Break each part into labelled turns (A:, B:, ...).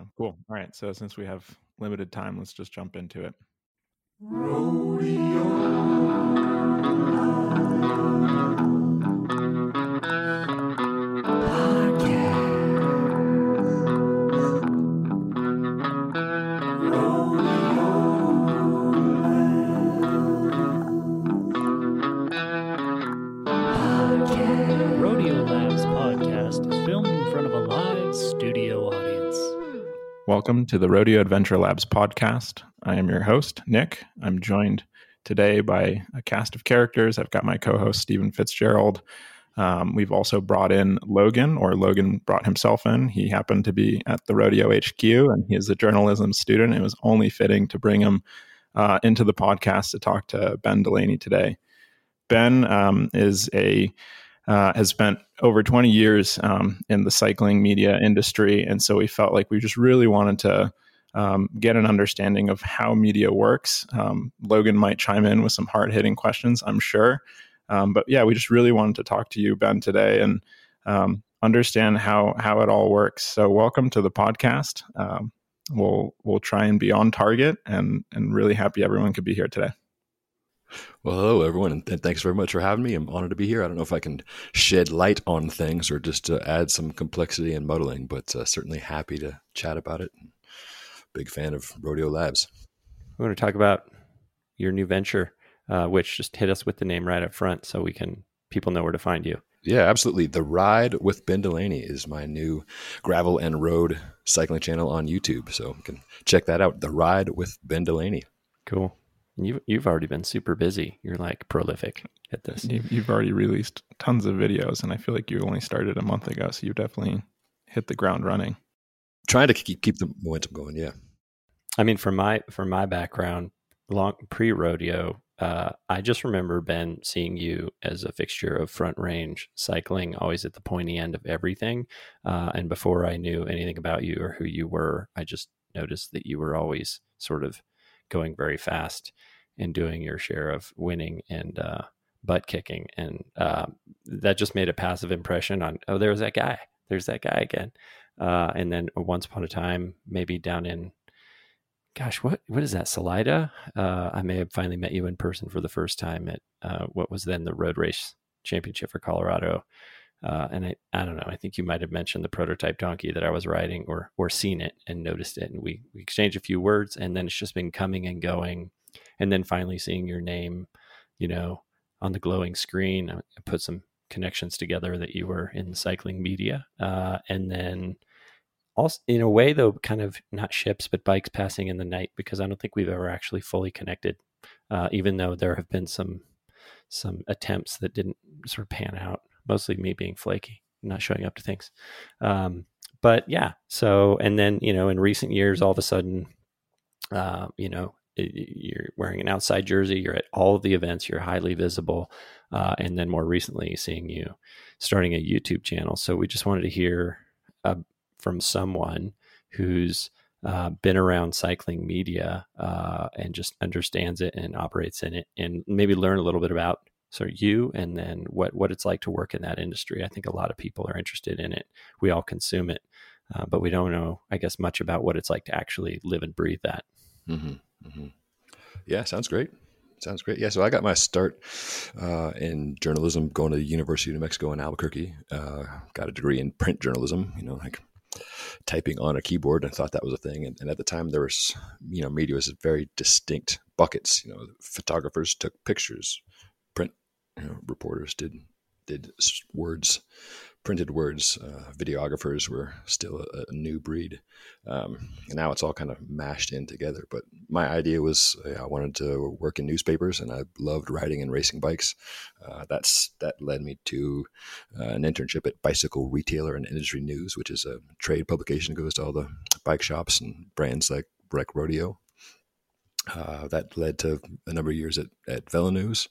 A: So cool. All right. So since we have limited time, let's just jump into it.
B: Rodeo
A: Welcome to the Rodeo Adventure Labs podcast. I am your host, Nick. I'm joined today by a cast of characters. I've got my co host, Stephen Fitzgerald. Um, we've also brought in Logan, or Logan brought himself in. He happened to be at the Rodeo HQ and he is a journalism student. It was only fitting to bring him uh, into the podcast to talk to Ben Delaney today. Ben um, is a uh, has spent over 20 years um, in the cycling media industry. And so we felt like we just really wanted to um, get an understanding of how media works. Um, Logan might chime in with some hard hitting questions, I'm sure. Um, but yeah, we just really wanted to talk to you, Ben, today and um, understand how, how it all works. So welcome to the podcast. Um, we'll, we'll try and be on target and, and really happy everyone could be here today.
C: Well, hello, everyone, and thanks very much for having me. I'm honored to be here. I don't know if I can shed light on things or just uh, add some complexity and muddling, but uh, certainly happy to chat about it. Big fan of Rodeo Labs.
D: We want to talk about your new venture, uh, which just hit us with the name right up front so we can people know where to find you.
C: Yeah, absolutely. The Ride with Ben Delaney is my new gravel and road cycling channel on YouTube. So you can check that out. The Ride with Ben Delaney.
D: Cool. You've you've already been super busy. You're like prolific at this.
A: You've, you've already released tons of videos, and I feel like you only started a month ago, so you definitely hit the ground running.
C: Trying to keep keep the momentum going. Yeah.
D: I mean, from my from my background, long pre rodeo, uh, I just remember Ben seeing you as a fixture of front range cycling, always at the pointy end of everything. Uh, and before I knew anything about you or who you were, I just noticed that you were always sort of going very fast and doing your share of winning and uh, butt kicking, and uh, that just made a passive impression on. Oh, there's that guy. There's that guy again. Uh, and then once upon a time, maybe down in, gosh, what what is that, Salida? Uh, I may have finally met you in person for the first time at uh, what was then the road race championship for Colorado. Uh, and I, I don't know. I think you might have mentioned the prototype donkey that I was riding, or or seen it and noticed it, and we we exchanged a few words, and then it's just been coming and going, and then finally seeing your name, you know, on the glowing screen. I put some connections together that you were in cycling media, uh, and then also in a way though, kind of not ships but bikes passing in the night because I don't think we've ever actually fully connected, uh, even though there have been some some attempts that didn't sort of pan out mostly me being flaky, not showing up to things. Um, but yeah, so and then you know, in recent years, all of a sudden, uh, you know, you're wearing an outside jersey, you're at all of the events, you're highly visible, uh, and then more recently, seeing you starting a YouTube channel. So we just wanted to hear uh, from someone who's uh, been around cycling media uh, and just understands it and operates in it, and maybe learn a little bit about so you and then what what it's like to work in that industry i think a lot of people are interested in it we all consume it uh, but we don't know i guess much about what it's like to actually live and breathe that
C: mm-hmm. Mm-hmm. yeah sounds great. Sounds great. Yeah so i got my start uh, in journalism going to the university of new mexico in albuquerque. Uh, got a degree in print journalism you know like typing on a keyboard. And thought that was a thing. And, and at the time there was you know media was very distinct buckets. You know photographers took pictures print you know, reporters did did words, printed words. Uh, videographers were still a, a new breed. Um, and now it's all kind of mashed in together. But my idea was I wanted to work in newspapers, and I loved riding and racing bikes. Uh, that's that led me to uh, an internship at Bicycle Retailer and Industry News, which is a trade publication that goes to all the bike shops and brands like Breck Rodeo. Uh, that led to a number of years at, at VeloNews.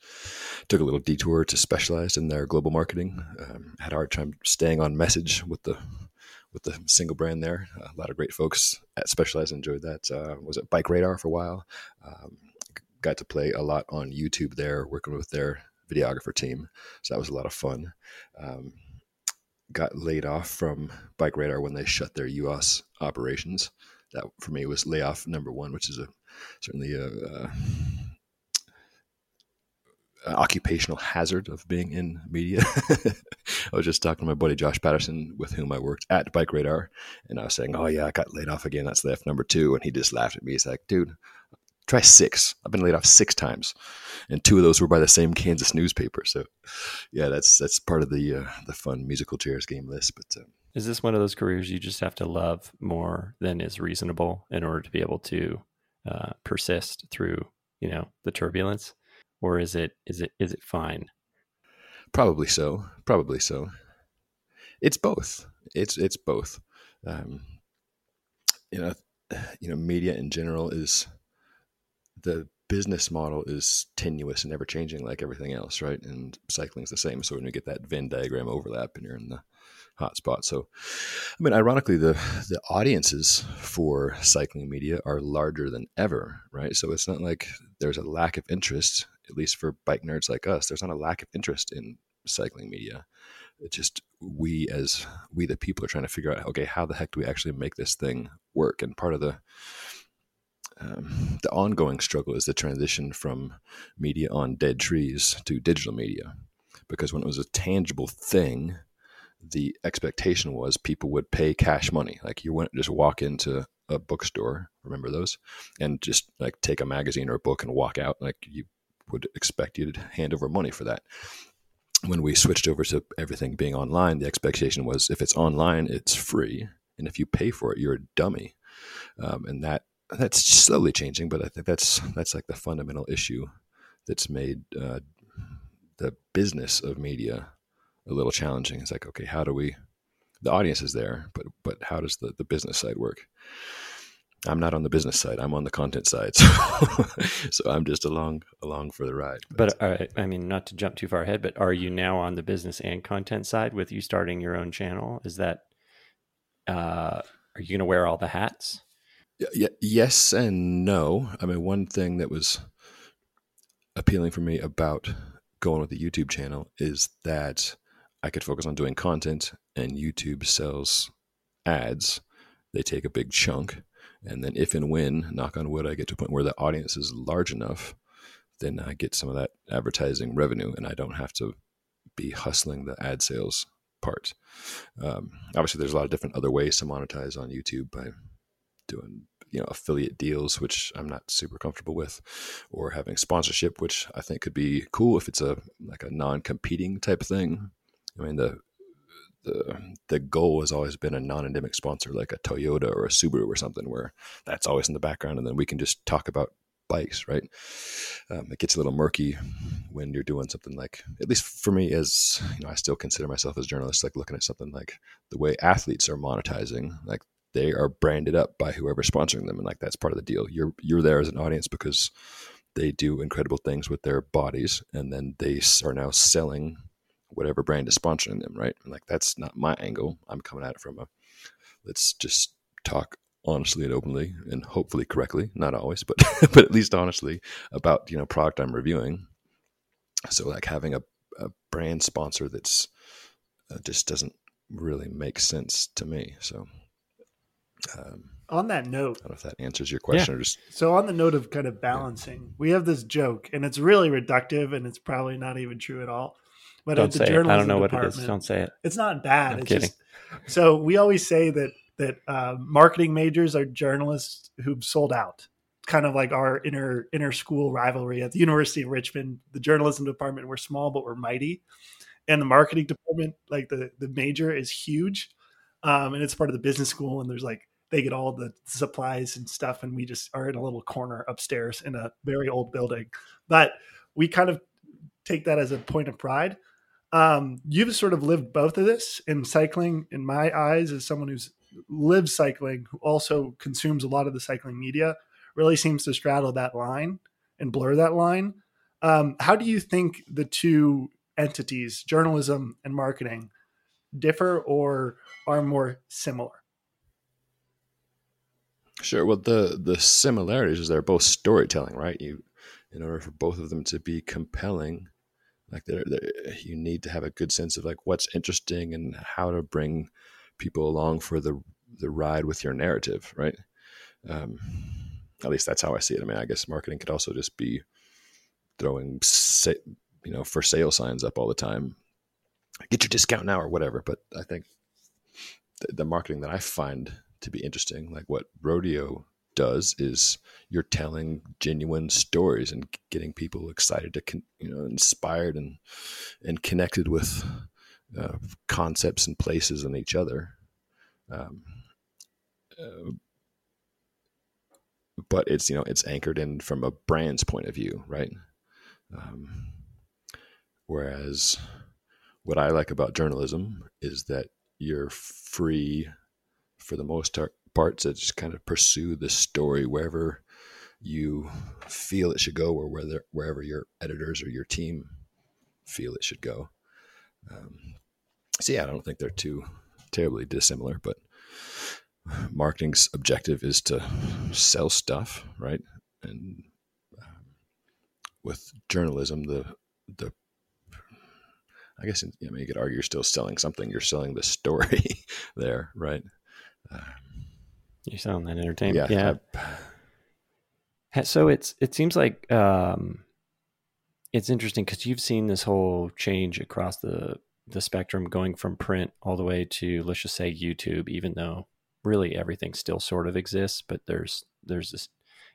C: Took a little detour to specialize in their global marketing. Um, had a hard time staying on message with the with the single brand there. A lot of great folks at Specialized enjoyed that. Uh, was at Bike Radar for a while. Um, got to play a lot on YouTube there, working with their videographer team. So that was a lot of fun. Um, got laid off from Bike Radar when they shut their U.S. operations. That for me was layoff number one, which is a certainly a, a occupational hazard of being in media. I was just talking to my buddy Josh Patterson, with whom I worked at Bike Radar, and I was saying, "Oh yeah, I got laid off again. That's left number two. And he just laughed at me. He's like, "Dude, try six. I've been laid off six times, and two of those were by the same Kansas newspaper. So, yeah, that's that's part of the uh, the fun musical chairs game list. But uh,
D: is this one of those careers you just have to love more than is reasonable in order to be able to uh, persist through you know the turbulence? or is it is it is it fine?
C: Probably so. Probably so. It's both. It's it's both. Um, you know, you know, media in general is the business model is tenuous and ever changing, like everything else, right? And cycling is the same. So when you get that Venn diagram overlap, and you're in the hotspot. So, I mean, ironically, the the audiences for cycling media are larger than ever, right? So it's not like there's a lack of interest, at least for bike nerds like us. There's not a lack of interest in cycling media. It's just we as we the people are trying to figure out, okay, how the heck do we actually make this thing work? And part of the um, the ongoing struggle is the transition from media on dead trees to digital media, because when it was a tangible thing the expectation was people would pay cash money. Like you wouldn't just walk into a bookstore, remember those, and just like take a magazine or a book and walk out. Like you would expect you to hand over money for that. When we switched over to everything being online, the expectation was if it's online, it's free, and if you pay for it, you're a dummy. Um, and that that's slowly changing, but I think that's that's like the fundamental issue that's made uh, the business of media a little challenging. It's like, okay, how do we? The audience is there, but but how does the the business side work? I'm not on the business side. I'm on the content side, so, so I'm just along along for the ride.
D: But, but uh, I mean, not to jump too far ahead, but are you now on the business and content side with you starting your own channel? Is that uh, are you going to wear all the hats?
C: Yeah, yes and no. I mean, one thing that was appealing for me about going with the YouTube channel is that I could focus on doing content and YouTube sells ads. They take a big chunk. And then if and when, knock on wood, I get to a point where the audience is large enough, then I get some of that advertising revenue and I don't have to be hustling the ad sales part. Um, obviously, there's a lot of different other ways to monetize on YouTube by doing you know affiliate deals which i'm not super comfortable with or having sponsorship which i think could be cool if it's a like a non-competing type thing I mean, the the the goal has always been a non-endemic sponsor like a Toyota or a Subaru or something, where that's always in the background, and then we can just talk about bikes, right? Um, it gets a little murky when you're doing something like, at least for me, as you know, I still consider myself as a journalist, like looking at something like the way athletes are monetizing, like they are branded up by whoever's sponsoring them, and like that's part of the deal. You're you're there as an audience because they do incredible things with their bodies, and then they are now selling whatever brand is sponsoring them, right? And like that's not my angle. I'm coming at it from a let's just talk honestly and openly and hopefully correctly, not always, but but at least honestly about you know product I'm reviewing. So like having a, a brand sponsor that's uh, just doesn't really make sense to me. So
E: um, on that note,
C: I don't know if that answers your question yeah. or just
E: so on the note of kind of balancing, yeah. we have this joke and it's really reductive and it's probably not even true at all.
D: But don't say it. I don't know what it is. Don't say it.
E: It's not bad. I'm it's kidding. Just, so we always say that that uh, marketing majors are journalists who've sold out. Kind of like our inner inner school rivalry at the University of Richmond. The journalism department we're small but we're mighty, and the marketing department, like the the major, is huge, um, and it's part of the business school. And there's like they get all the supplies and stuff, and we just are in a little corner upstairs in a very old building. But we kind of take that as a point of pride um, you've sort of lived both of this in cycling, in my eyes, as someone who's lived cycling, who also consumes a lot of the cycling media, really seems to straddle that line and blur that line. Um, how do you think the two entities, journalism and marketing, differ or are more similar?
C: Sure. Well, the the similarities is they're both storytelling, right? You, in order for both of them to be compelling, Like there, you need to have a good sense of like what's interesting and how to bring people along for the the ride with your narrative, right? Um, at least that's how I see it. I mean, I guess marketing could also just be throwing, you know, for sale signs up all the time. Get your discount now or whatever. But I think the, the marketing that I find to be interesting, like what Rodeo does, is you're telling genuine stories and getting people excited to, con- you know, inspired and and connected with uh, concepts and places and each other. Um, uh, but it's you know it's anchored in from a brand's point of view, right? Um, whereas what I like about journalism is that you're free for the most part that just kind of pursue the story wherever you feel it should go or whether wherever your editors or your team feel it should go. Um, so yeah, I don't think they're too terribly dissimilar, but marketing's objective is to sell stuff, right? And um, with journalism, the the I guess I mean, you could argue you're still selling something. You're selling the story there, right? Um,
D: you're selling that entertainment, yeah. yeah. So it's it seems like um, it's interesting because you've seen this whole change across the the spectrum, going from print all the way to let's just say YouTube, even though really everything still sort of exists, but there's there's this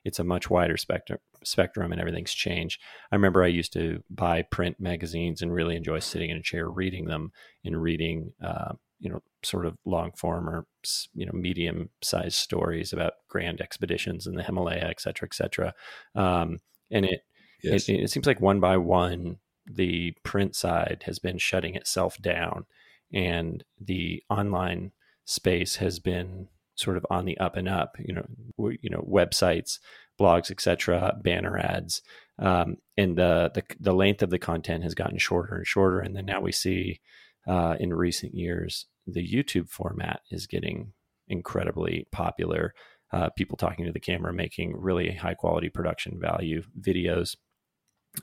D: it's a much wider spectrum spectrum and everything's changed. I remember I used to buy print magazines and really enjoy sitting in a chair reading them and reading uh, you know sort of long form or you know medium sized stories about grand expeditions in the Himalaya, et cetera, et cetera. Um, and it, yes. it it seems like one by one the print side has been shutting itself down and the online space has been sort of on the up and up. You know, you know, websites, blogs, et cetera, banner ads, um, and the, the the length of the content has gotten shorter and shorter. And then now we see uh, in recent years the YouTube format is getting incredibly popular. Uh, people talking to the camera, making really high quality production value videos.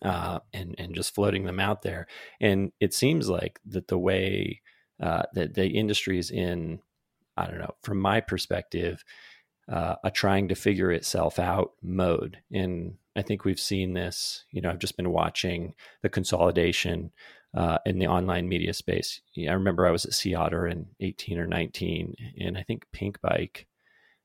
D: Uh, and and just floating them out there, and it seems like that the way uh, that the industry is in I don't know, from my perspective, uh, a trying to figure itself out mode. And I think we've seen this, you know, I've just been watching the consolidation uh, in the online media space. I remember I was at Sea Otter in 18 or 19, and I think Pinkbike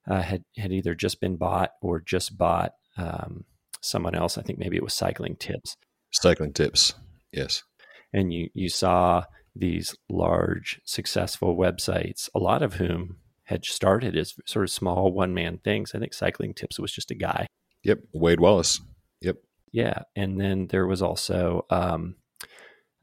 D: uh, had, had either just been bought or just bought um, someone else. I think maybe it was Cycling Tips.
C: Cycling Tips, yes.
D: And you, you saw these large, successful websites, a lot of whom had started as sort of small one man things. I think Cycling Tips was just a guy.
C: Yep. Wade Wallace. Yep.
D: Yeah. And then there was also, um,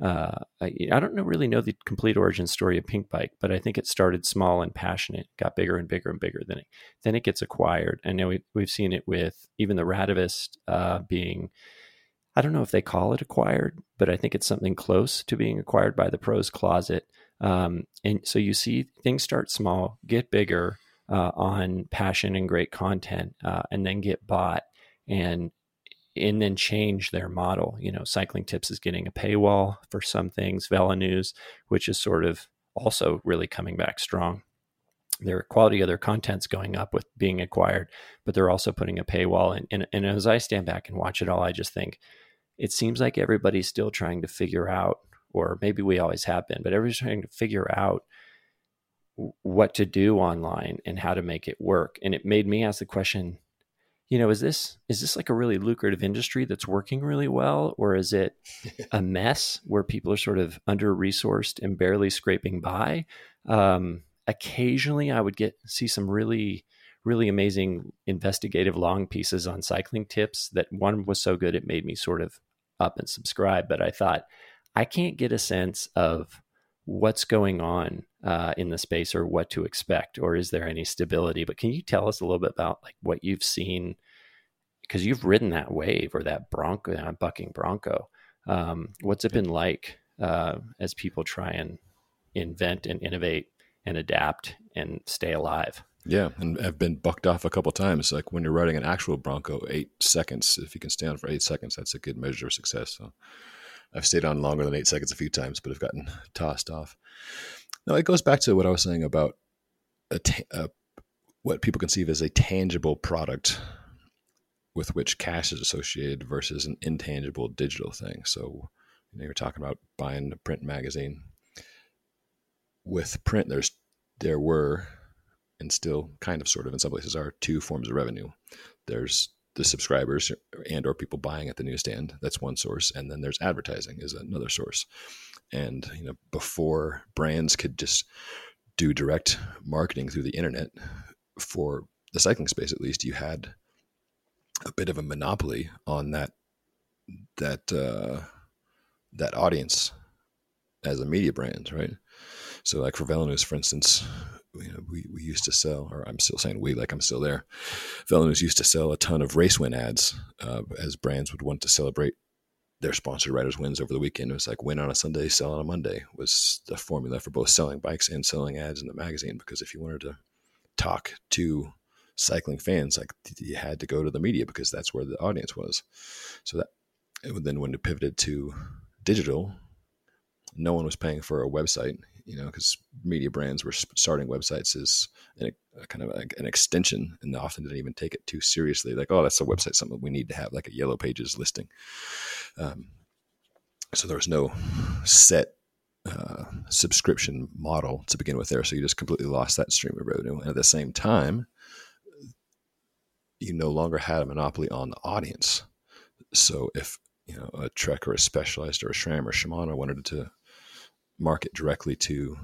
D: uh, I, I, don't know, really know the complete origin story of Pinkbike, but I think it started small and passionate, got bigger and bigger and bigger. Then it, then it gets acquired. I know we, we've seen it with even the Radavist uh, being I don't know if they call it acquired, but I think it's something close to being acquired by the Pro's Closet. Um, and so you see things start small, get bigger uh, on passion and great content, uh, and then get bought and and then change their model. You know, Cycling Tips is getting a paywall for some things. VeloNews, which is sort of also really coming back strong. Their quality of their content's going up with being acquired, but they're also putting a paywall. And, and, and as I stand back and watch it all, I just think, it seems like everybody's still trying to figure out, or maybe we always have been, but everybody's trying to figure out what to do online and how to make it work. And it made me ask the question, you know, is this is this like a really lucrative industry that's working really well, or is it a mess where people are sort of under resourced and barely scraping by? Um, occasionally, I would get see some really really amazing investigative long pieces on cycling tips that one was so good it made me sort of up and subscribe but i thought i can't get a sense of what's going on uh, in the space or what to expect or is there any stability but can you tell us a little bit about like what you've seen because you've ridden that wave or that bronco that bucking bronco um, what's it been like uh, as people try and invent and innovate and adapt and stay alive
C: yeah, and I've been bucked off a couple times. Like when you're riding an actual Bronco, eight seconds. If you can stand for eight seconds, that's a good measure of success. So, I've stayed on longer than eight seconds a few times, but I've gotten tossed off. No, it goes back to what I was saying about a, what people conceive as a tangible product with which cash is associated versus an intangible digital thing. So you know, you're talking about buying a print magazine. With print, there's there were and still kind of sort of in some places are two forms of revenue. There's the subscribers and or people buying at the newsstand. That's one source, and then there's advertising is another source. And you know, before brands could just do direct marketing through the internet for the cycling space, at least, you had a bit of a monopoly on that that uh, that audience as a media brand, right? So, like for VeloNews, for instance, you know, we, we used to sell, or I'm still saying we, like I'm still there. VeloNews used to sell a ton of race win ads uh, as brands would want to celebrate their sponsored riders' wins over the weekend. It was like win on a Sunday, sell on a Monday was the formula for both selling bikes and selling ads in the magazine. Because if you wanted to talk to cycling fans, like you had to go to the media because that's where the audience was. So that then when it pivoted to digital, no one was paying for a website you know, because media brands were starting websites as a, a kind of like an extension, and often didn't even take it too seriously. Like, oh, that's a website, something we need to have, like a yellow pages listing. Um, so there was no set uh, subscription model to begin with there, so you just completely lost that stream of revenue. And at the same time, you no longer had a monopoly on the audience. So if you know a Trek or a Specialized or a SRAM or Shimano wanted to market directly to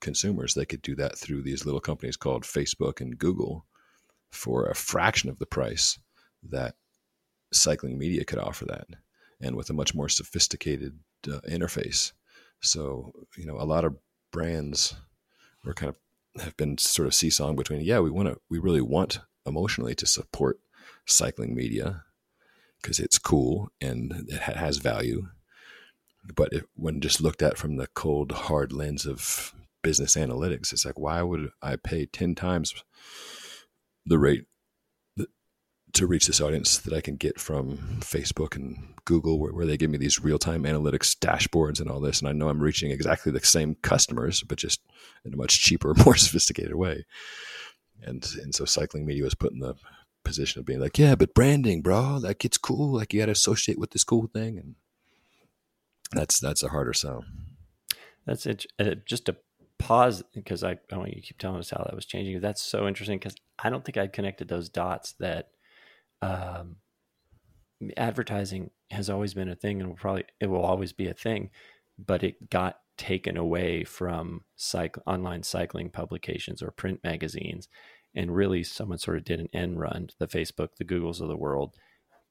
C: consumers, they could do that through these little companies called Facebook and Google for a fraction of the price that cycling media could offer that and with a much more sophisticated uh, interface. So, you know, a lot of brands were kind of have been sort of seesawing between, yeah, we want to, we really want emotionally to support cycling media because it's cool and it has value but when just looked at from the cold, hard lens of business analytics, it's like, why would I pay 10 times the rate to reach this audience that I can get from Facebook and Google, where, where they give me these real time analytics dashboards and all this. And I know I'm reaching exactly the same customers, but just in a much cheaper, more sophisticated way. And, and so cycling media was put in the position of being like, yeah, but branding, bro, like it's cool. Like you got to associate with this cool thing. And that's that's a harder sell.
D: That's it. Uh, just to pause because I, I want you to keep telling us how that was changing. That's so interesting because I don't think I'd connected those dots that um, advertising has always been a thing and will probably it will always be a thing, but it got taken away from cycle, online cycling publications or print magazines, and really someone sort of did an end run the Facebook, the Googles of the world,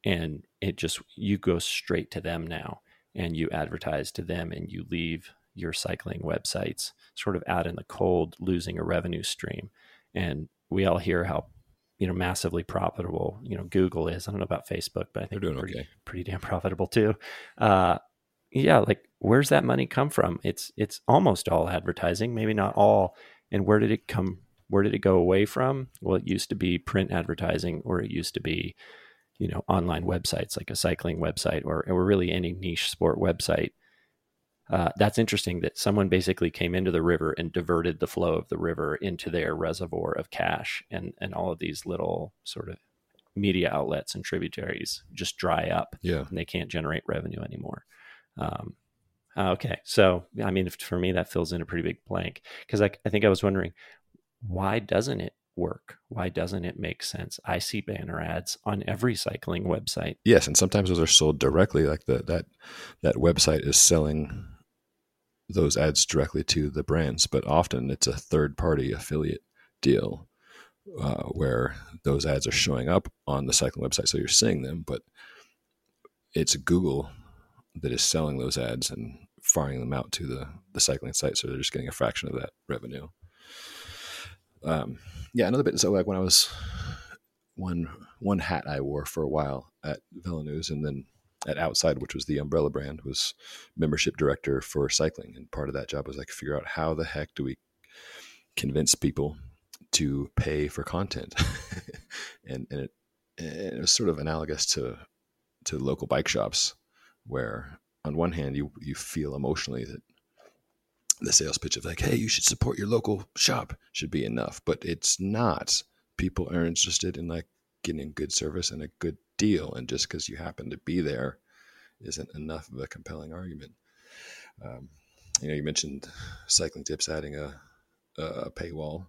D: and it just you go straight to them now and you advertise to them and you leave your cycling websites sort of out in the cold, losing a revenue stream. And we all hear how you know massively profitable you know Google is. I don't know about Facebook, but I think
C: they're doing
D: pretty,
C: okay.
D: pretty damn profitable too. Uh, yeah, like where's that money come from? It's it's almost all advertising, maybe not all. And where did it come? Where did it go away from? Well, it used to be print advertising, or it used to be you know online websites like a cycling website or, or really any niche sport website uh, that's interesting that someone basically came into the river and diverted the flow of the river into their reservoir of cash and and all of these little sort of media outlets and tributaries just dry up
C: yeah.
D: and they can't generate revenue anymore. Um, okay. So i mean for me that fills in a pretty big blank because I, I think i was wondering why doesn't it work? Why doesn't it make sense? I see banner ads on every cycling website.
C: Yes, and sometimes those are sold directly. Like the, that that website is selling those ads directly to the brands, but often it's a third party affiliate deal uh, where those ads are showing up on the cycling website, so you're seeing them, but it's Google that is selling those ads and firing them out to the the cycling site, so they're just getting a fraction of that revenue. Um, yeah, another bit. So like when I was one one hat I wore for a while at VeloNews, and then at Outside, which was the umbrella brand, was membership director for cycling, and part of that job was like figure out how the heck do we convince people to pay for content, and and it, it was sort of analogous to to local bike shops where on one hand, you you feel emotionally that the sales pitch of like, hey, you should support your local shop should be enough, but it's not. People are interested in like getting good service and a good deal, and just because you happen to be there isn't enough of a compelling argument. Um, you know, you mentioned cycling tips adding a, a paywall.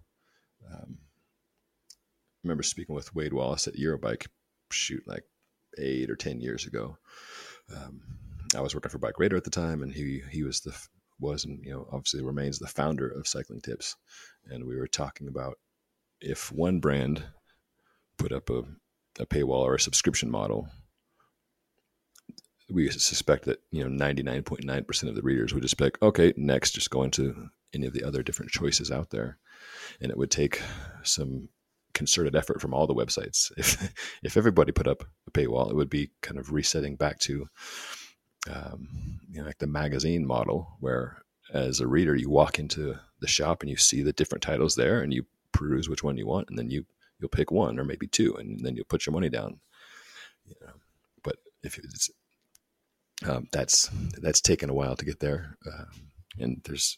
C: Um, I remember speaking with Wade Wallace at Eurobike, shoot, like eight or ten years ago. Um, I was working for Bike Radar at the time, and he he was the was and you know obviously remains the founder of Cycling Tips, and we were talking about if one brand put up a, a paywall or a subscription model, we suspect that you know ninety nine point nine percent of the readers would just pick okay, next, just go into any of the other different choices out there, and it would take some concerted effort from all the websites. If if everybody put up a paywall, it would be kind of resetting back to um, you know, like the magazine model, where as a reader you walk into the shop and you see the different titles there, and you peruse which one you want, and then you you'll pick one or maybe two, and then you'll put your money down. You know, but if it's um, that's that's taken a while to get there, um, and there's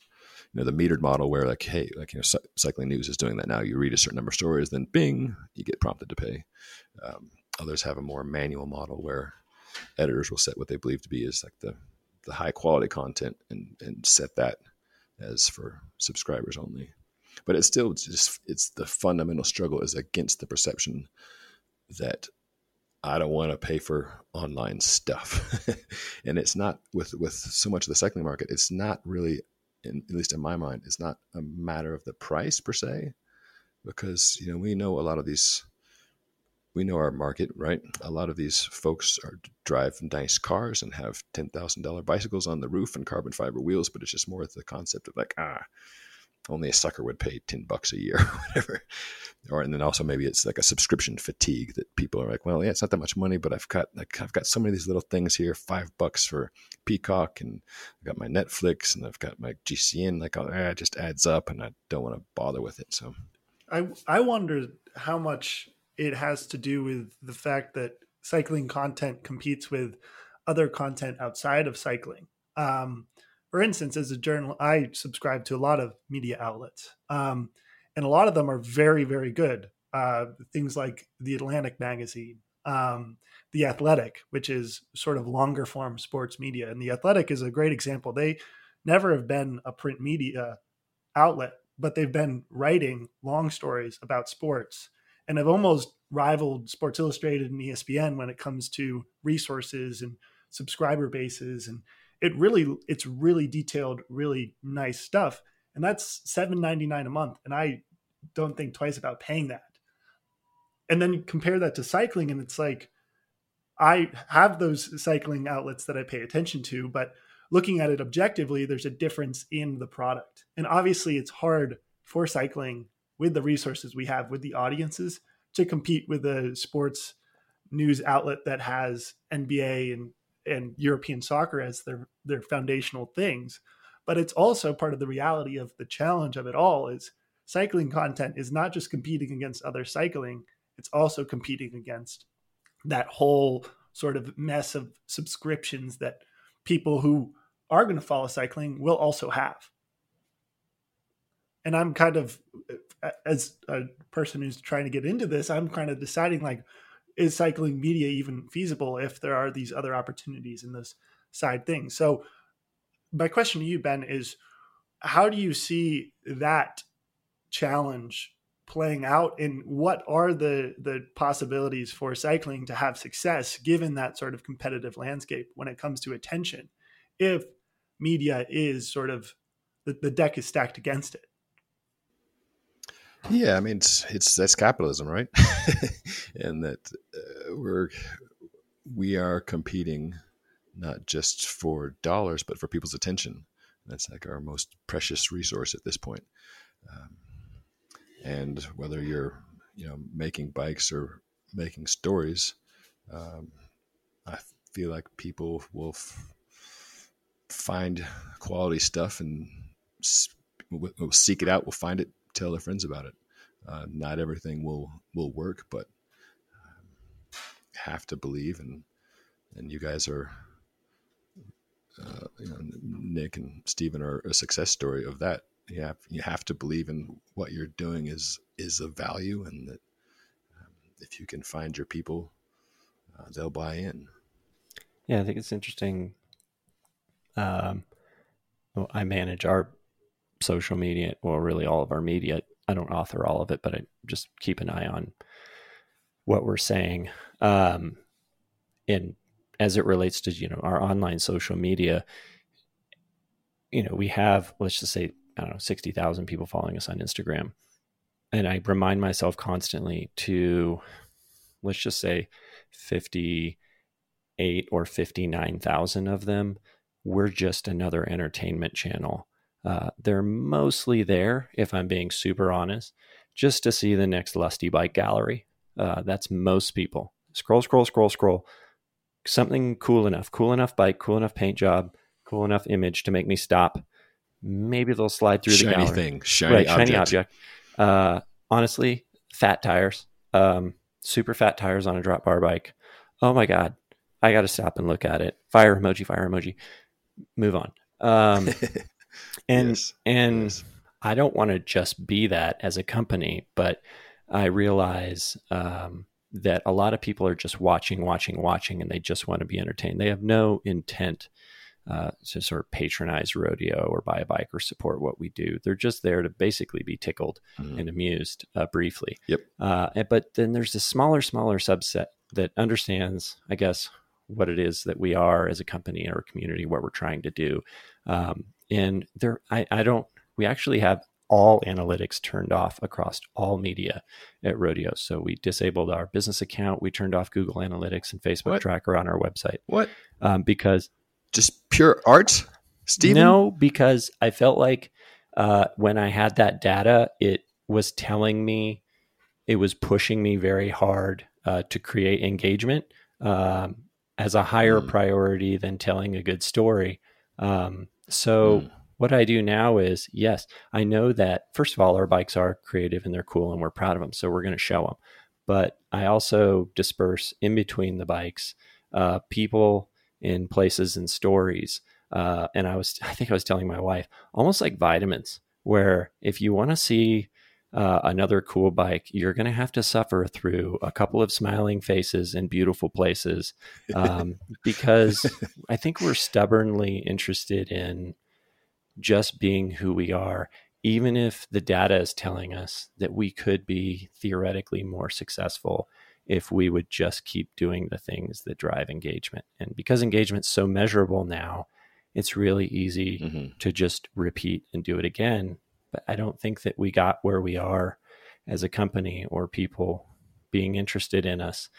C: you know the metered model where like hey like you know cycling news is doing that now you read a certain number of stories then bing you get prompted to pay um, others have a more manual model where editors will set what they believe to be is like the the high quality content and and set that as for subscribers only but it's still just it's the fundamental struggle is against the perception that I don't want to pay for online stuff. and it's not with with so much of the cycling market, it's not really in, at least in my mind, it's not a matter of the price per se, because you know we know a lot of these, we know our market, right? A lot of these folks are drive nice cars and have ten thousand dollar bicycles on the roof and carbon fiber wheels, but it's just more the concept of like ah, only a sucker would pay 10 bucks a year or whatever or and then also maybe it's like a subscription fatigue that people are like well yeah it's not that much money but i've got like i've got so many of these little things here five bucks for peacock and i've got my netflix and i've got my gcn like eh, it just adds up and i don't want to bother with it so
E: i i wonder how much it has to do with the fact that cycling content competes with other content outside of cycling um, for instance, as a journal, I subscribe to a lot of media outlets, um, and a lot of them are very, very good. Uh, things like the Atlantic magazine, um, the Athletic, which is sort of longer form sports media, and the Athletic is a great example. They never have been a print media outlet, but they've been writing long stories about sports and have almost rivaled Sports Illustrated and ESPN when it comes to resources and subscriber bases and it really it's really detailed, really nice stuff. And that's seven ninety nine a month. And I don't think twice about paying that. And then compare that to cycling, and it's like I have those cycling outlets that I pay attention to, but looking at it objectively, there's a difference in the product. And obviously, it's hard for cycling with the resources we have, with the audiences, to compete with a sports news outlet that has NBA and and European soccer as their their foundational things. But it's also part of the reality of the challenge of it all is cycling content is not just competing against other cycling, it's also competing against that whole sort of mess of subscriptions that people who are going to follow cycling will also have. And I'm kind of, as a person who's trying to get into this, I'm kind of deciding like, is cycling media even feasible if there are these other opportunities in this side thing? So, my question to you, Ben, is how do you see that challenge playing out and what are the the possibilities for cycling to have success given that sort of competitive landscape when it comes to attention if media is sort of the, the deck is stacked against it
C: yeah, I mean it's it's that's capitalism, right? and that uh, we're we are competing not just for dollars, but for people's attention. That's like our most precious resource at this point. Um, and whether you're you know making bikes or making stories, um, I feel like people will f- find quality stuff and s- will seek it out. We'll find it tell their friends about it. Uh, not everything will will work, but um, have to believe, and and you guys are uh, you know, Nick and Stephen are a success story of that. You have you have to believe in what you're doing is is of value, and that um, if you can find your people, uh, they'll buy in.
D: Yeah, I think it's interesting. Um, well, I manage our social media, well, really all of our media. I don't author all of it, but I just keep an eye on what we're saying. Um, and as it relates to you know our online social media, you know we have let's just say I don't know sixty thousand people following us on Instagram, and I remind myself constantly to let's just say fifty eight or fifty nine thousand of them we're just another entertainment channel. Uh, they're mostly there, if I'm being super honest, just to see the next Lusty Bike gallery. Uh, that's most people. Scroll, scroll, scroll, scroll. Something cool enough, cool enough bike, cool enough paint job, cool enough image to make me stop. Maybe they'll slide through
C: shiny
D: the gallery.
C: thing, shiny
D: right,
C: object.
D: shiny object. Uh, honestly, fat tires, um, super fat tires on a drop bar bike. Oh my god, I got to stop and look at it. Fire emoji, fire emoji. Move on. Um, and
C: Yes,
D: and
C: yes.
D: I don't want to just be that as a company, but I realize um, that a lot of people are just watching, watching, watching, and they just want to be entertained. They have no intent uh, to sort of patronize rodeo or buy a bike or support what we do. They're just there to basically be tickled
C: Mhm.
D: and amused uh, briefly.
C: Yep.
D: Uh, and- but then there's a smaller, smaller subset that understands, I guess, what it is that we are as a company or a community, what we're trying to do. Um, and there, I, I don't. We actually have all analytics turned off across all media at Rodeo. So we disabled our business account. We turned off Google Analytics and Facebook
C: What?
D: Tracker on our website
C: What?
D: um, because
C: Just pure art, Stephen?
D: no, because I felt like uh, when I had that data, it was telling me, it was pushing me very hard uh, to create engagement um, as a higher
C: Hmm.
D: priority than telling a good story. Um, so,
C: Hmm.
D: what I do now is, yes, I know that, first of all, our bikes are creative and they're cool and we're proud of them. So, we're going to show them. But I also disperse in between the bikes uh, people in places and stories. Uh, and I was, I think I was telling my wife, almost like vitamins, where if you want to see uh, another cool bike, you're going to have to suffer through a couple of smiling faces in beautiful places, um, because I think we're stubbornly interested in just being who we are, even if the data is telling us that we could be theoretically more successful if we would just keep doing the things that drive engagement. And because engagement's so measurable now, it's really easy
C: Mhm.
D: to just repeat and do it again. But I don't think that we got where we are as a company or people being interested in us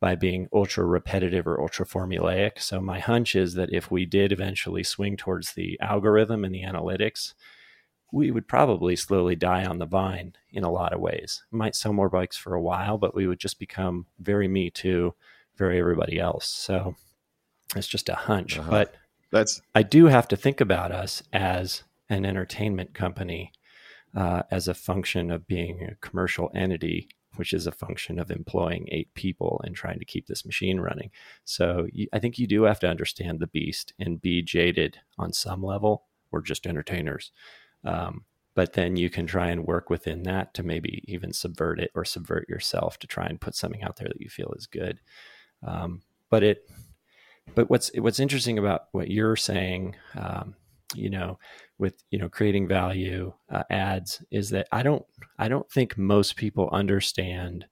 D: by being ultra repetitive or ultra formulaic. So my hunch is that if we did eventually swing towards the algorithm and the analytics, we would probably slowly die on the vine in a lot of ways. Might sell more bikes for a while, but we would just become very me too, very everybody else. So it's just a hunch.
C: Uh-huh.
D: But
C: That's
D: I do have to think about us as an entertainment company, uh, as a function of being a commercial entity, which is a function of employing eight people and trying to keep this machine running. So you, I think you do have to understand the beast and be jaded on some level. We're just entertainers. Um, but then you can try and work within that to maybe even subvert it or subvert yourself to try and put something out there that you feel is good. Um, but it, but what's what's interesting about what you're saying, um, you know, with you know creating value uh, ads is that I don't I don't think most people understand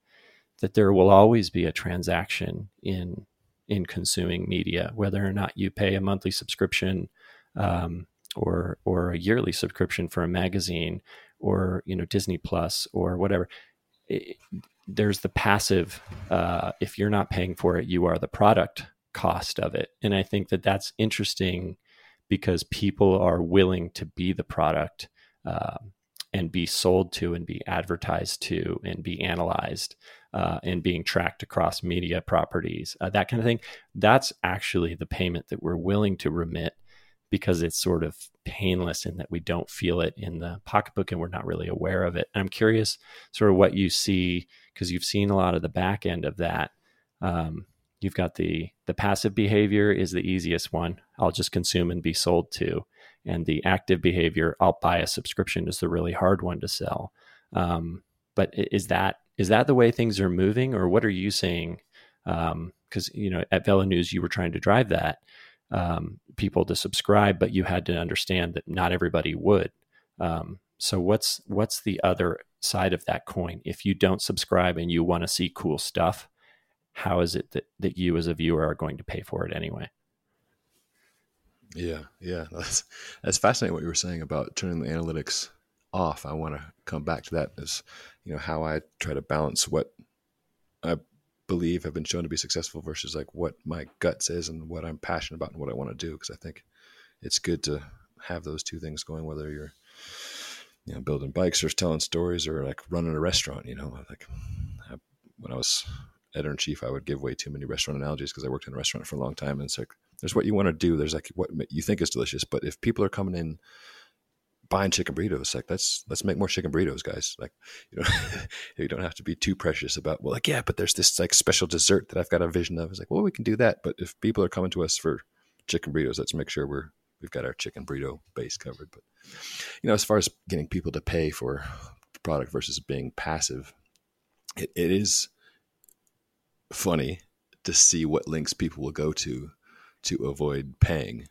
D: that there will always be a transaction in in consuming media, whether or not you pay a monthly subscription um, or or a yearly subscription for a magazine or you know Disney Plus or whatever. It, there's the passive. Uh, if you're not paying for it, you are the product cost of it, and I think that that's interesting because people are willing to be the product um, and be sold to and be advertised to and be analyzed uh, and being tracked across media properties, uh, that kind of thing. That's actually the payment that we're willing to remit because it's sort of painless in that we don't feel it in the pocketbook and we're not really aware of it. And I'm curious, sort of what you see because you've seen a lot of the back end of that. Um, you've got the the passive behavior is the easiest one. I'll just consume and be sold to, and the active behavior, I'll buy a subscription, is the really hard one to sell. Um, but is that is that the way things are moving, or what are you saying? Because um, you know, at VeloNews, you were trying to drive that um, people to subscribe, but you had to understand that not everybody would. Um, so what's what's the other side of that coin? If you don't subscribe and you want to see cool stuff, how is it that, that you as a viewer are going to pay for it anyway?
C: Yeah, yeah, that's that's fascinating what you were saying about turning the analytics off. I want to come back to that as you know how I try to balance what I believe have been shown to be successful versus like what my gut says and what I'm passionate about and what I want to do. Because I think it's good to have those two things going, whether you're you know building bikes or telling stories or like running a restaurant. You know, like I, when I was editor in chief, I would give way too many restaurant analogies because I worked in a restaurant for a long time. And it's like there's what you want to do. There's like what you think is delicious, but if people are coming in buying chicken burritos. Like let's let's make more chicken burritos, guys. Like you know, you don't have to be too precious about. Well, like yeah, but there's this like special dessert that I've got a vision of. It's like well, we can do that, but if people are coming to us for chicken burritos, let's make sure we're we've got our chicken burrito base covered. But you know, as far as getting people to pay for product versus being passive, it, it is funny to see what links people will go to to avoid paying.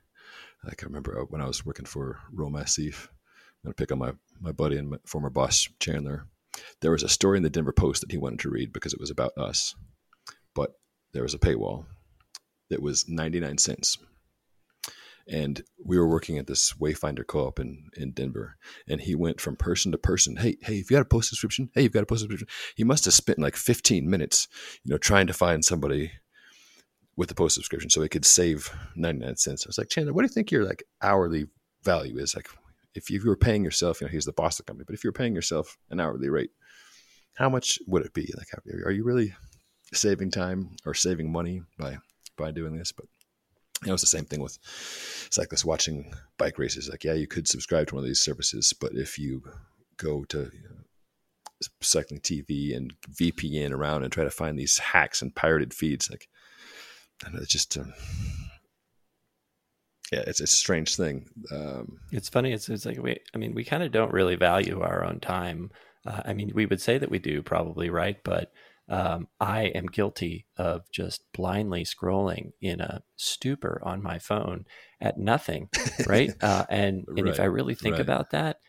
C: Like I remember uh, when I was working for Real Massif, I'm going to pick on my, my buddy and my former boss, Chandler. There was a story in the Denver Post that he wanted to read because it was about us, but there was a paywall that was 99 cents. And we were working at this Wayfinder co-op in, in Denver, and he went from person to person. Hey, hey, if you got a post subscription, hey, you've got a post subscription. He must have spent like 15 minutes, you know, trying to find somebody with a post subscription so he could save 99 cents. I was like, Chandler, what do you think your like hourly value is? Like, if you were paying yourself, you know, he's the boss of the company, but if you're paying yourself an hourly rate, how much would it be? Like, are you really saving time or saving money by by doing this? But it was the same thing with cyclists watching bike races. Like, yeah, you could subscribe to one of these services, but if you go to you know, cycling TV and VPN around and try to find these hacks and pirated feeds, like, I know, it's just um, yeah, it's, it's a strange thing. Um,
D: it's funny. It's, it's like we, I mean, we kind of don't really value our own time. Uh, I mean, we would say that we do probably, right? But um, I am guilty of just blindly scrolling in a stupor on my phone at nothing, right? uh, and and right, if I really think right. about that,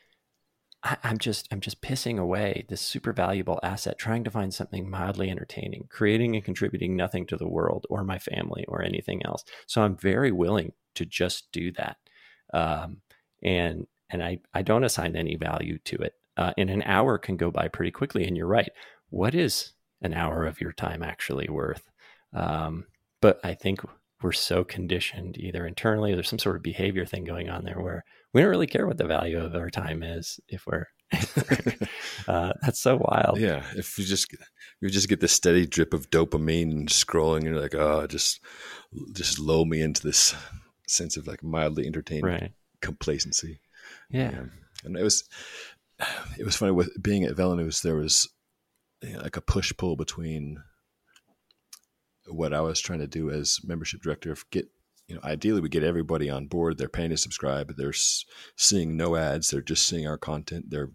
D: I, am just I'm just pissing away this super valuable asset, trying to find something mildly entertaining, creating and contributing nothing to the world or my family or anything else. So I'm very willing to just do that, um, and and I I don't assign any value to it. Uh, and an hour can go by pretty quickly. And you're right. What is an hour of your time actually worth? Um, but I think we're so conditioned either internally or there's some sort of behavior thing going on there where we don't really care what the value of our time is if we're uh, that's so wild
C: yeah if you just you just get this steady drip of dopamine and scrolling and you're like oh just just lull me into this sense of like mildly entertained right. complacency
D: yeah. yeah.
C: and it was it was funny with being at VeloNews there was you know, like a push pull between what I was trying to do as membership director of get you know ideally we get everybody on board. They're paying to subscribe. They're seeing no ads. They're just seeing our content. They're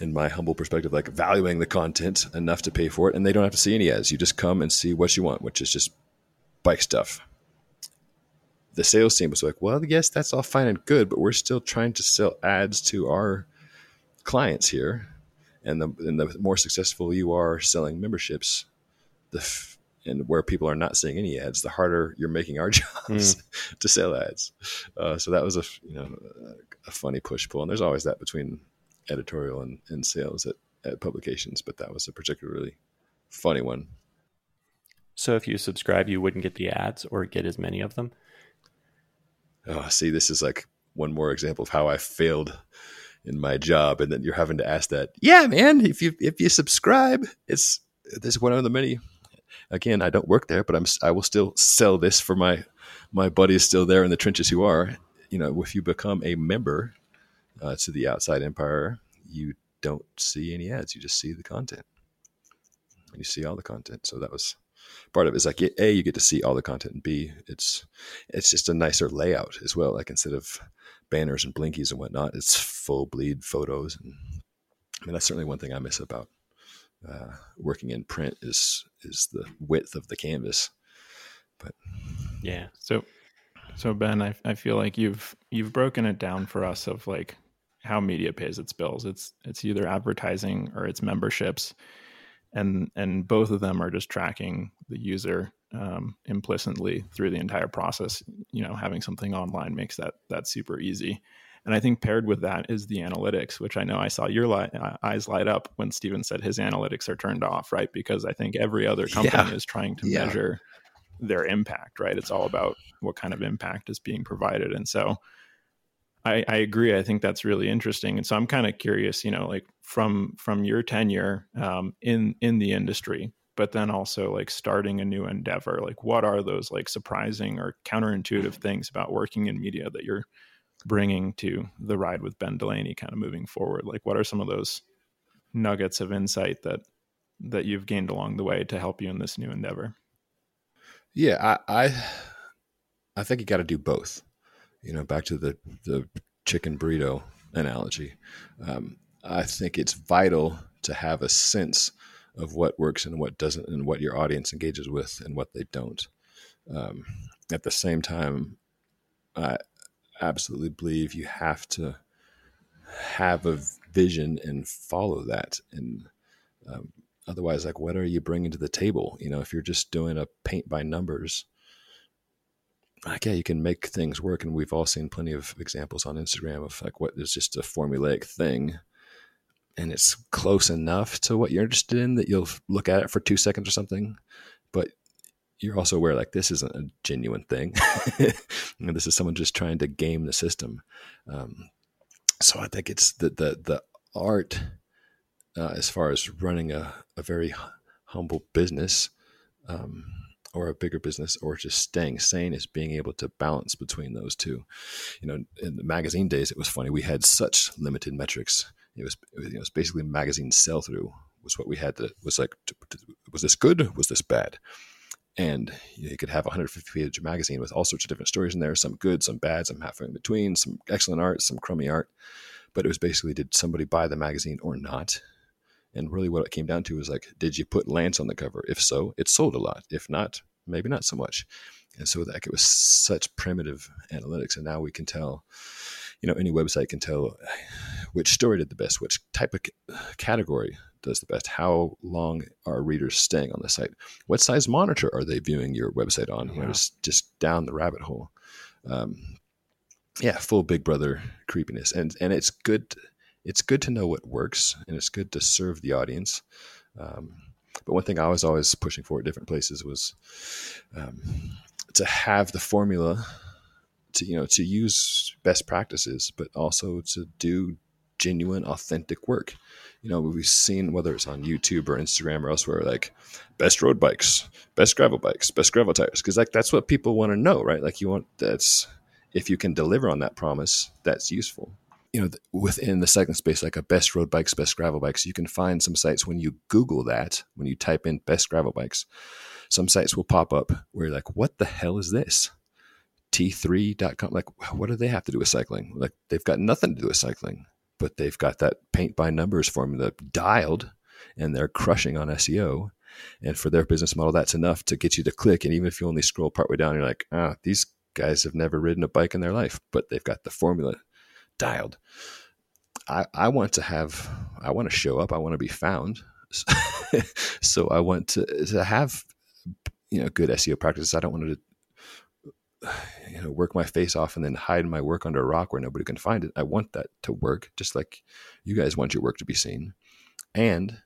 C: in my humble perspective like valuing the content enough to pay for it. And they don't have to see any ads. You just come and see what you want which is just bike stuff. The sales team was like well yes that's all fine and good but we're still trying to sell ads to our clients here and the, and the more successful you are selling memberships the and where people are not seeing any ads, the harder you're making our jobs mm. to sell ads. Uh, so that was a you know a funny push pull, and there's always that between editorial and, and sales at, at publications, but that was a particularly funny one.
D: So if you subscribe, you wouldn't get the ads or get as many of them.
C: Oh, see, this is like one more example of how I failed in my job, and then you're having to ask that. Yeah, man, if you if you subscribe, it's there's one of the many again, I don't work there, but I'm I will still sell this for my my buddies still there in the trenches who are. You know, if you become a member uh, to the Outside Empire, you don't see any ads. You just see the content. You see all the content. So that was part of it is like a you get to see all the content and b it's it's just a nicer layout as well like instead of banners and blinkies and whatnot. It's full bleed photos. And i mean that's certainly one thing i miss about uh, working in print is is the width of the canvas. But
D: yeah.
A: So so ben I, I feel like you've you've broken it down for us of like how media pays its bills. It's it's either advertising or it's memberships. And and both of them are just tracking the user um, implicitly through the entire process. You know, having something online makes that that super easy. And I think paired with that is the analytics, which I know I saw your uh, eyes light up when Stephen said his analytics are turned off, right? Because I think every other company yeah. is trying to yeah. measure their impact, right? It's all about what kind of impact is being provided. And so I, I agree. I think that's really interesting, and so I'm kind of curious, you know, like from from your tenure um, in in the industry, but then also like starting a new endeavor. Like, what are those like surprising or counterintuitive things about working in media that you're bringing to the ride with Ben Delaney, kind of moving forward? Like, what are some of those nuggets of insight that that you've gained along the way to help you in this new endeavor?
C: Yeah, I I, I think you got to do both you know, back to the the chicken burrito analogy. Um, I think it's vital to have a sense of what works and what doesn't, and what your audience engages with and what they don't. Um, at the same time, I absolutely believe you have to have a vision and follow that. And um, otherwise, like, what are you bringing to the table? You know, if you're just doing a paint by numbers like yeah, you can make things work, and we've all seen plenty of examples on Instagram of like what is just a formulaic thing, and it's close enough to what you're interested in that you'll look at it for two seconds or something, but you're also aware like this isn't a genuine thing. and this is someone just trying to game the system. Um, so I think it's the the the art uh, as far as running a, a very humble business. Um, or a bigger business or just staying sane is being able to balance between those two. You know, in the magazine days, it was funny. We had such limited metrics. It was, it was basically magazine sell through was what we had that was like, was this good? Was this bad? And you, know, you could have a 150 page magazine with all sorts of different stories in there, some good, some bad, some halfway in between, some excellent art, some crummy art. But it was basically, did somebody buy the magazine or not? And really, what it came down to was like, did you put Lance on the cover? If so, it sold a lot. If not, maybe not so much. And so like it was such primitive analytics, and now we can tell, you know, any website can tell which story did the best, which type of category does the best, how long are readers staying on the site, what size monitor are they viewing your website on, know, just just down the rabbit hole. Um, yeah, full Big Brother creepiness, and and it's good it's good to know what works and it's good to serve the audience. Um, but one thing I was always pushing for at different places was um, to have the formula to you know to use best practices, but also to do genuine, authentic work. You know, we've seen whether it's on YouTube or Instagram or elsewhere, like best road bikes, best gravel bikes, best gravel tires, because like that's what people want to know, right? Like you want that's if you can deliver on that promise, that's useful you know, within the cycling space, like a best road bikes, best gravel bikes, you can find some sites when you Google that, when you type in best gravel bikes, some sites will pop up where you're like, what the hell is this? T3.com. Like, what do they have to do with cycling? Like, they've got nothing to do with cycling, but they've got that paint by numbers formula dialed and they're crushing on SEO. And for their business model, that's enough to get you to click. And even if you only scroll partway down, you're like, ah, these guys have never ridden a bike in their life, but they've got the formula dialed. I, I want to have, I want to show up. I want to be found. so I want to, to have, you know, good SEO practices. I don't want to, you know, work my face off and then hide my work under a rock where nobody can find it. I want that to work just like you guys want your work to be seen. And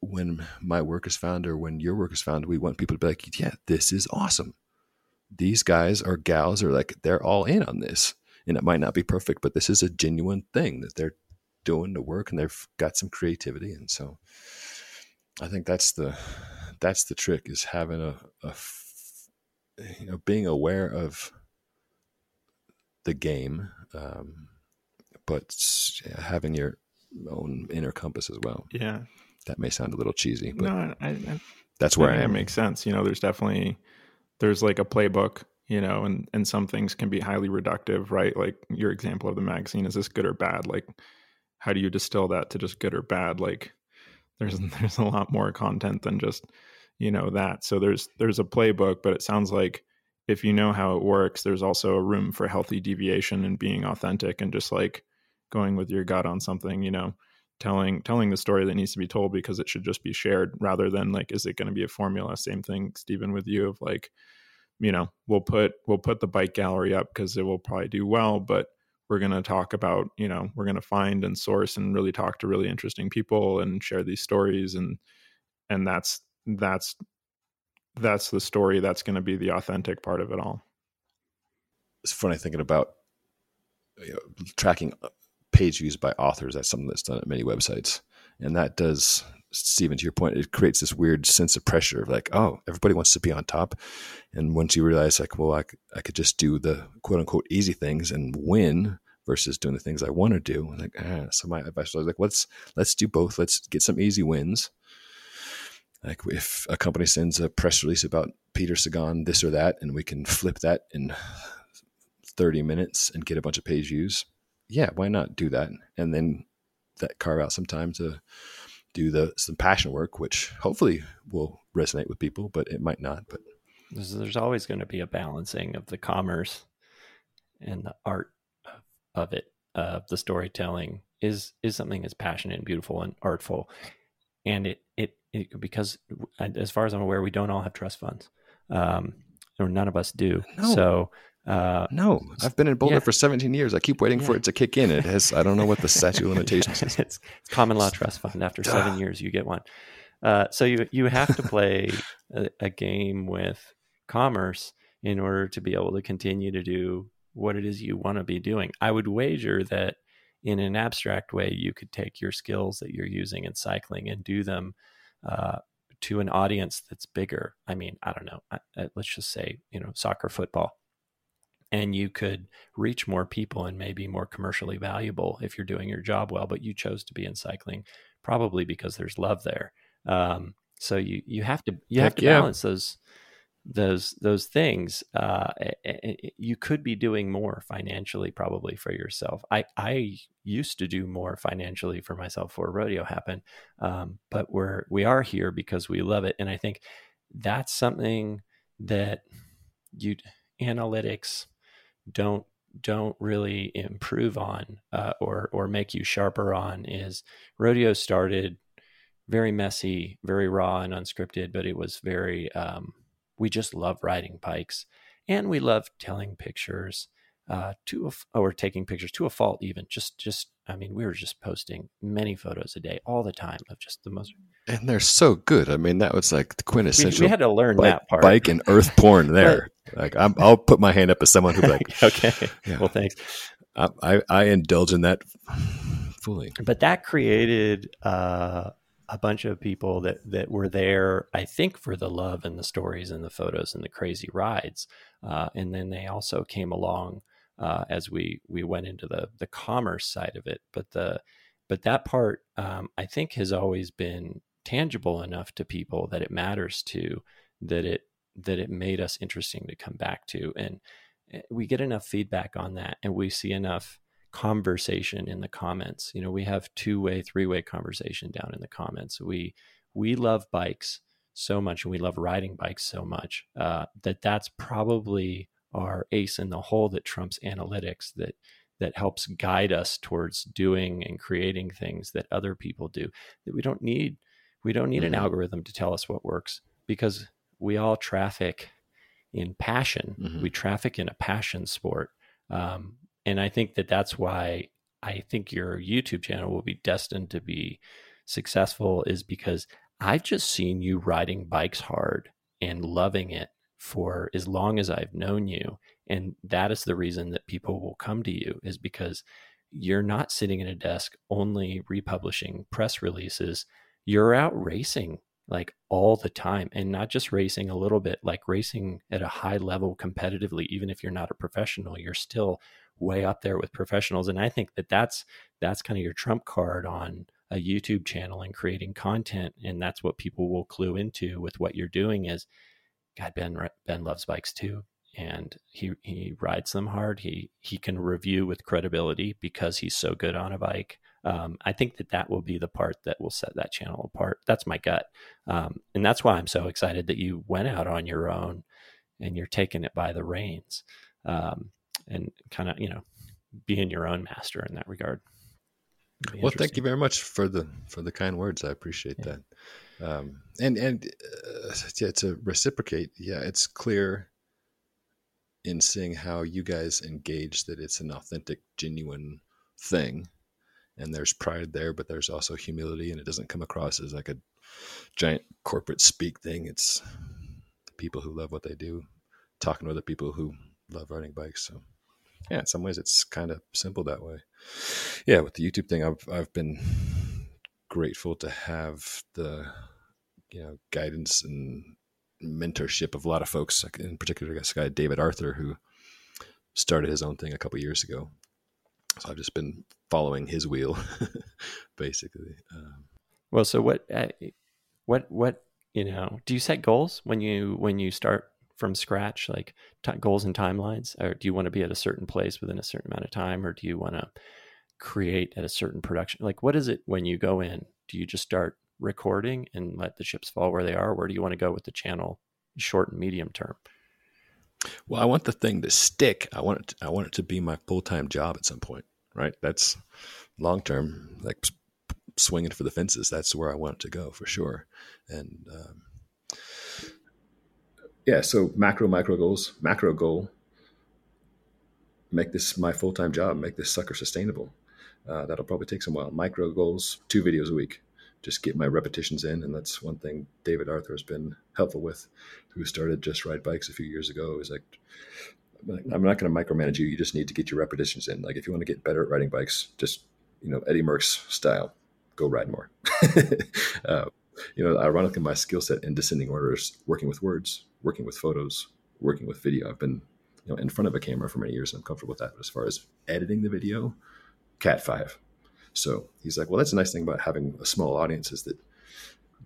C: when my work is found or when your work is found, we want people to be like, yeah, this is awesome. These guys or gals are like, they're all in on this and it might not be perfect, but this is a genuine thing that they're doing the work and they've got some creativity. And so I think that's the, that's the trick is having a, a you know, being aware of the game, um, but having your own inner compass as well.
A: Yeah.
C: That may sound a little cheesy, but
A: no, I, I,
C: that's where
A: I
C: I, am.
A: It makes sense. You know, there's definitely there's like a playbook, you know, and and some things can be highly reductive, right? Like your example of the magazine is this good or bad? Like how do you distill that to just good or bad? Like there's there's a lot more content than just you know that. So there's there's a playbook, but it sounds like if you know how it works, there's also a room for healthy deviation and being authentic and just like going with your gut on something, you know, telling telling the story that needs to be told because it should just be shared rather than like is it going to be a formula? Same thing, Stephen, with you of like, you know, we'll put we'll put the bike gallery up because it will probably do well, but we're going to talk about, you know, we're going to find and source and really talk to really interesting people and share these stories and and that's that's that's the story that's going to be the authentic part of it all
C: it's funny thinking about you know, tracking uh, page views by authors. That's something that's done at many websites, and that does. Stephen, to your point, it creates this weird sense of pressure of like, oh, everybody wants to be on top. And once you realize, like, well, I, I could just do the quote unquote easy things and win versus doing the things I want to do. Like, ah, so my advice was like, let's let's do both. Let's get some easy wins. Like if a company sends a press release about Peter Sagan, this or that, and we can flip that in 30 minutes and get a bunch of page views, yeah, why not do that? And then that carve out some time to do the some passion work, which hopefully will resonate with people, but it might not. But
D: there's, there's always going to be a balancing of the commerce and the art of, of it, of the storytelling is is something that's passionate and beautiful and artful, and it it, it because as far as I'm aware, we don't all have trust funds, um, or none of us do.
C: No.
D: So uh,
C: no, I've been in Boulder
D: yeah.
C: for 17 years. I keep waiting for it to kick in. It has, I don't know what the statute of limitations is.
D: it's, it's common law trust fund. After seven years, you get one. Uh, so you you have to play a, a game with commerce in order to be able to continue to do what it is you want to be doing. I would wager that in an abstract way, you could take your skills that you're using in cycling and do them uh, to an audience that's bigger. I mean, I don't know. I, I, let's just say you know soccer, football and you could reach more people and maybe more commercially valuable if you're doing your job well but you chose to be in cycling probably because there's love there. Um, so you you have to you have to
C: yeah.
D: balance those those those things uh, you could be doing more financially probably for yourself. I i used to do more financially for myself before rodeo happened um, but we're we are here because we love it. And i think that's something that you analytics don't don't really improve on uh, or or make you sharper on is rodeo started very messy, very raw and unscripted, but it was very um, we just love riding bikes and we love telling pictures uh, to a, or taking pictures to a fault even just just I mean we were just posting many photos a day all the time of just the most
C: And they're so good. I mean, that was like the quintessential
D: we had to learn
C: bike,
D: that part
C: bike and earth porn there. like, I'm, I'll put my hand up as someone who's like,
D: okay
C: Yeah.
D: well thanks
C: I, I, I indulge in that fully.
D: but that created uh, a bunch of people that that were there i think for the love and the stories and the photos and the crazy rides uh, and then they also came along uh, as we we went into the the commerce side of it but the but that part um, i think has always been tangible enough to people that it matters to that it that it made us interesting to come back to and eh, we get enough feedback on that and we see enough conversation in the comments. You know, we have two-way, three-way conversation down in the comments. We we love bikes so much and we love riding bikes so much uh, that that's probably our ace in the hole that trumps analytics that that helps guide us towards doing and creating things that other people do that we don't need we don't need
C: Mhm.
D: an algorithm to tell us what works because we all traffic in passion
C: Mhm.
D: we traffic in a passion sport um, and I think that that's why I think your YouTube channel will be destined to be successful is because I've just seen you riding bikes hard and loving it for as long as I've known you and that is the reason that people will come to you is because you're not sitting at a desk only republishing press releases you're out racing like all the time and not just racing a little bit like racing at a high level competitively even if you're not a professional you're still way up there with professionals and i think that that's that's kind of your trump card on a YouTube channel and creating content, and that's what people will clue into with what you're doing. Is God, Ben Ben loves bikes too, and he he rides them hard. He he can review with credibility because he's so good on a bike. Um, I think that that will be the part that will set that channel apart. That's my gut, um, and that's why I'm so excited that you went out on your own and you're taking it by the reins, um, and kind of you know being your own master in that regard.
C: Well, thank you very much for the for the kind words. I appreciate yeah. that. Um, and and uh, yeah, to reciprocate, yeah, it's clear in seeing how you guys engage that it's an authentic, genuine thing and there's pride there, but there's also humility, and it doesn't come across as like a giant corporate speak thing. It's people who love what they do talking to other people who love riding bikes. So, yeah, in some ways, it's kind of simple that way. Yeah, with the YouTube thing, I've I've been grateful to have the you know guidance and mentorship of a lot of folks, in particular, this guy David Arthur, who started his own thing a couple years ago. So I've just been following his wheel, basically. Um,
D: well, so what, uh, what, what, you know, do you set goals when you when you start from scratch, like t- goals and timelines, or do you want to be at a certain place within a certain amount of time, or do you want to create at a certain production? Like, what is it when you go in? Do you just start recording and let the chips fall where they are? Where do you want to go with the channel, short and medium term?
C: Well, I want the thing to stick. I want it. To, I want it to be my full time job at some point right? That's long term, like swinging for the fences. That's where I want it to go for sure. And um, yeah, so macro, micro goals, macro goal, make this my full time job, make this sucker sustainable. Uh, that'll probably take some while. Micro goals, two videos a week, just get my repetitions in. And that's one thing David Arthur has been helpful with, who started Just Ride Bikes a few years ago. Is like, I'm not going to micromanage you. You just need to get your repetitions in. Like if you want to get better at riding bikes, just you know Eddie Merckx style, go ride more. uh, you know, ironically, my skill set in descending order is working with words, working with photos, working with video. I've been you know in front of a camera for many years, and I'm comfortable with that. But as far as editing the video, Cat five. So he's like, well, that's a nice thing about having a small audience is that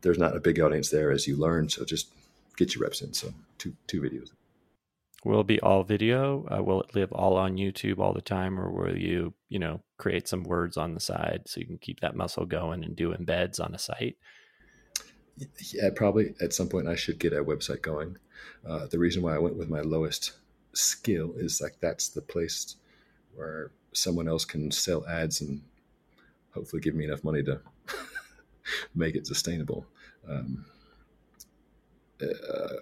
C: there's not a big audience there as you learn. So just get your reps in. So two two videos.
D: Will it be all video? Uh, will it live all on YouTube all the time, or will you, you know, create some words on the side so you can keep that muscle going and do embeds on a site?
C: Yeah, probably at some point I should get a website going. Uh, the reason why I went with my lowest skill is like that's the place where someone else can sell ads and hopefully give me enough money to make it sustainable. Um, uh,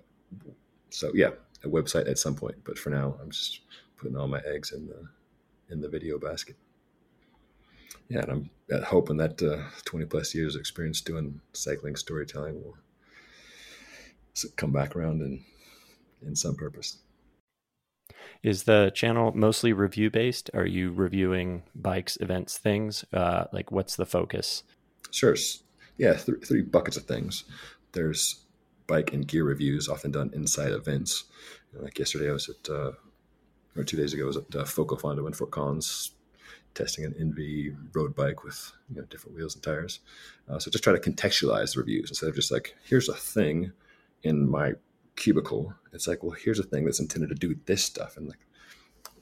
C: so yeah, a website at some point. But for now, I'm just putting all my eggs in the in the video basket. Yeah, and I'm hoping that uh, 20 plus years of experience doing cycling storytelling will come back around in in some purpose.
D: Is the channel mostly review based? Are you reviewing bikes, events, things? Uh, like, what's the focus?
C: Sure. Yeah, th- three buckets of things. There's bike and gear reviews, often done inside events. Like yesterday, I was at, uh, or two days ago, I was at uh, Foco Fondo in Fort Collins testing an ENVE road bike with you know different wheels and tires. Uh, so just try to contextualize the reviews instead of just like here's a thing in my cubicle. It's like well here's a thing that's intended to do this stuff and like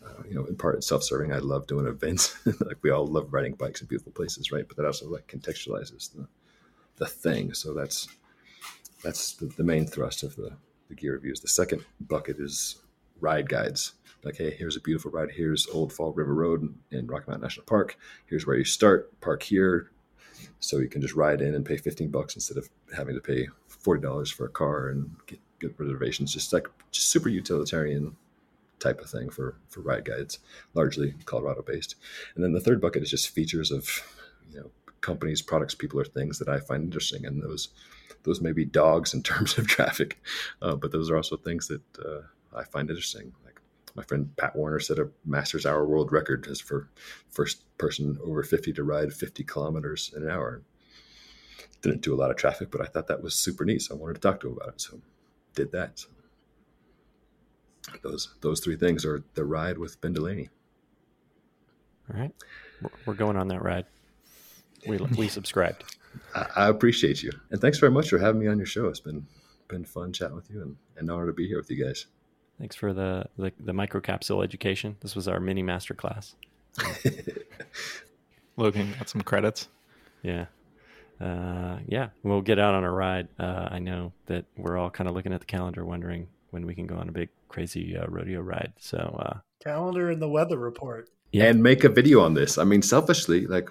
C: uh, you know in part it's self-serving. I love doing events. like we all love riding bikes in beautiful places, right? But that also like contextualizes the the thing. So that's that's the, the main thrust of the, the gear reviews. The second bucket is ride guides. Like, hey, here's a beautiful ride. Here's Old Fall River Road in Rocky Mountain National Park. Here's where you start. Park here, so you can just ride in and pay 15 bucks instead of having to pay $40 for a car and get good reservations. Just like just super utilitarian type of thing for for ride guides, largely Colorado based. And then the third bucket is just features of you know companies, products, people, or things that I find interesting, and those those may be dogs in terms of traffic, uh, but those are also things that uh, I find interesting. Like my friend Pat Warner set a Masters Hour world record as for first person over 50 to ride 50 kilometers in an hour. Didn't do a lot of traffic, but I thought that was super neat, so I wanted to talk to him about it. So did that. So those those three things are the ride with Ben Delaney.
D: All right, we're going on that ride. we we subscribed.
C: I, I appreciate you, and thanks very much for having me on your show. It's been been fun chatting with you, and an honor to be here with you guys.
D: Thanks for the the, the microcapsule education. This was our mini master class.
A: Logan got some credits.
D: Yeah. Uh, yeah, we'll get out on a ride. Uh, I know that we're all kind of looking at the calendar, wondering when we can go on a big, crazy uh, rodeo ride. So, uh,
E: calendar and the weather report,
C: yeah. and make a video on this. I mean, selfishly, like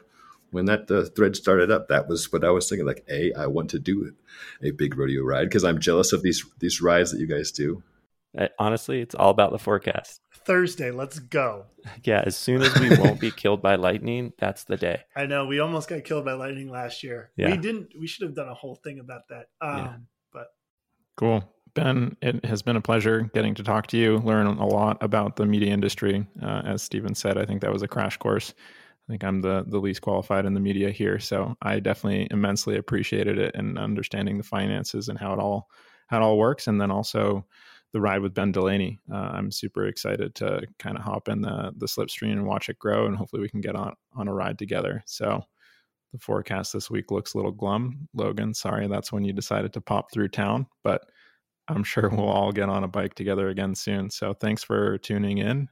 C: when that uh, thread started up, that was what I was thinking. Like, a, I want to do a big rodeo ride because I'm jealous of these these rides that you guys do.
D: Uh, honestly, it's all about the forecast.
E: Thursday, let's go.
D: Yeah, as soon as we won't be killed by lightning, that's the day.
E: I know we almost got killed by lightning last year. Yeah. We didn't. We should have done a whole thing about that. Um, yeah. But
A: cool, Ben. It has been a pleasure getting to talk to you, learn a lot about the media industry. Uh, as Stephen said, I think that was a crash course. I think I'm the the least qualified in the media here, so I definitely immensely appreciated it and understanding the finances and how it all how it all works, and then also the ride with Ben Delaney. Uh, I'm super excited to kind of hop in the the slipstream and watch it grow, and hopefully we can get on on a ride together. So the forecast this week looks a little glum. Logan, sorry, that's when you decided to pop through town, but I'm sure we'll all get on a bike together again soon. So thanks for tuning in,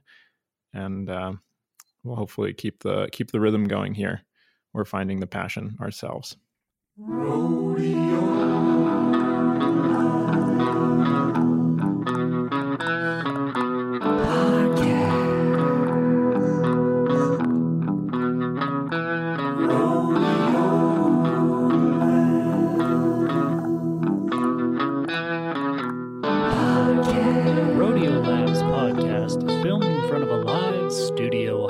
A: and uh, we'll hopefully keep the keep the rhythm going here. We're finding the passion ourselves. Rodeo Labs podcast is filmed in front of a live studio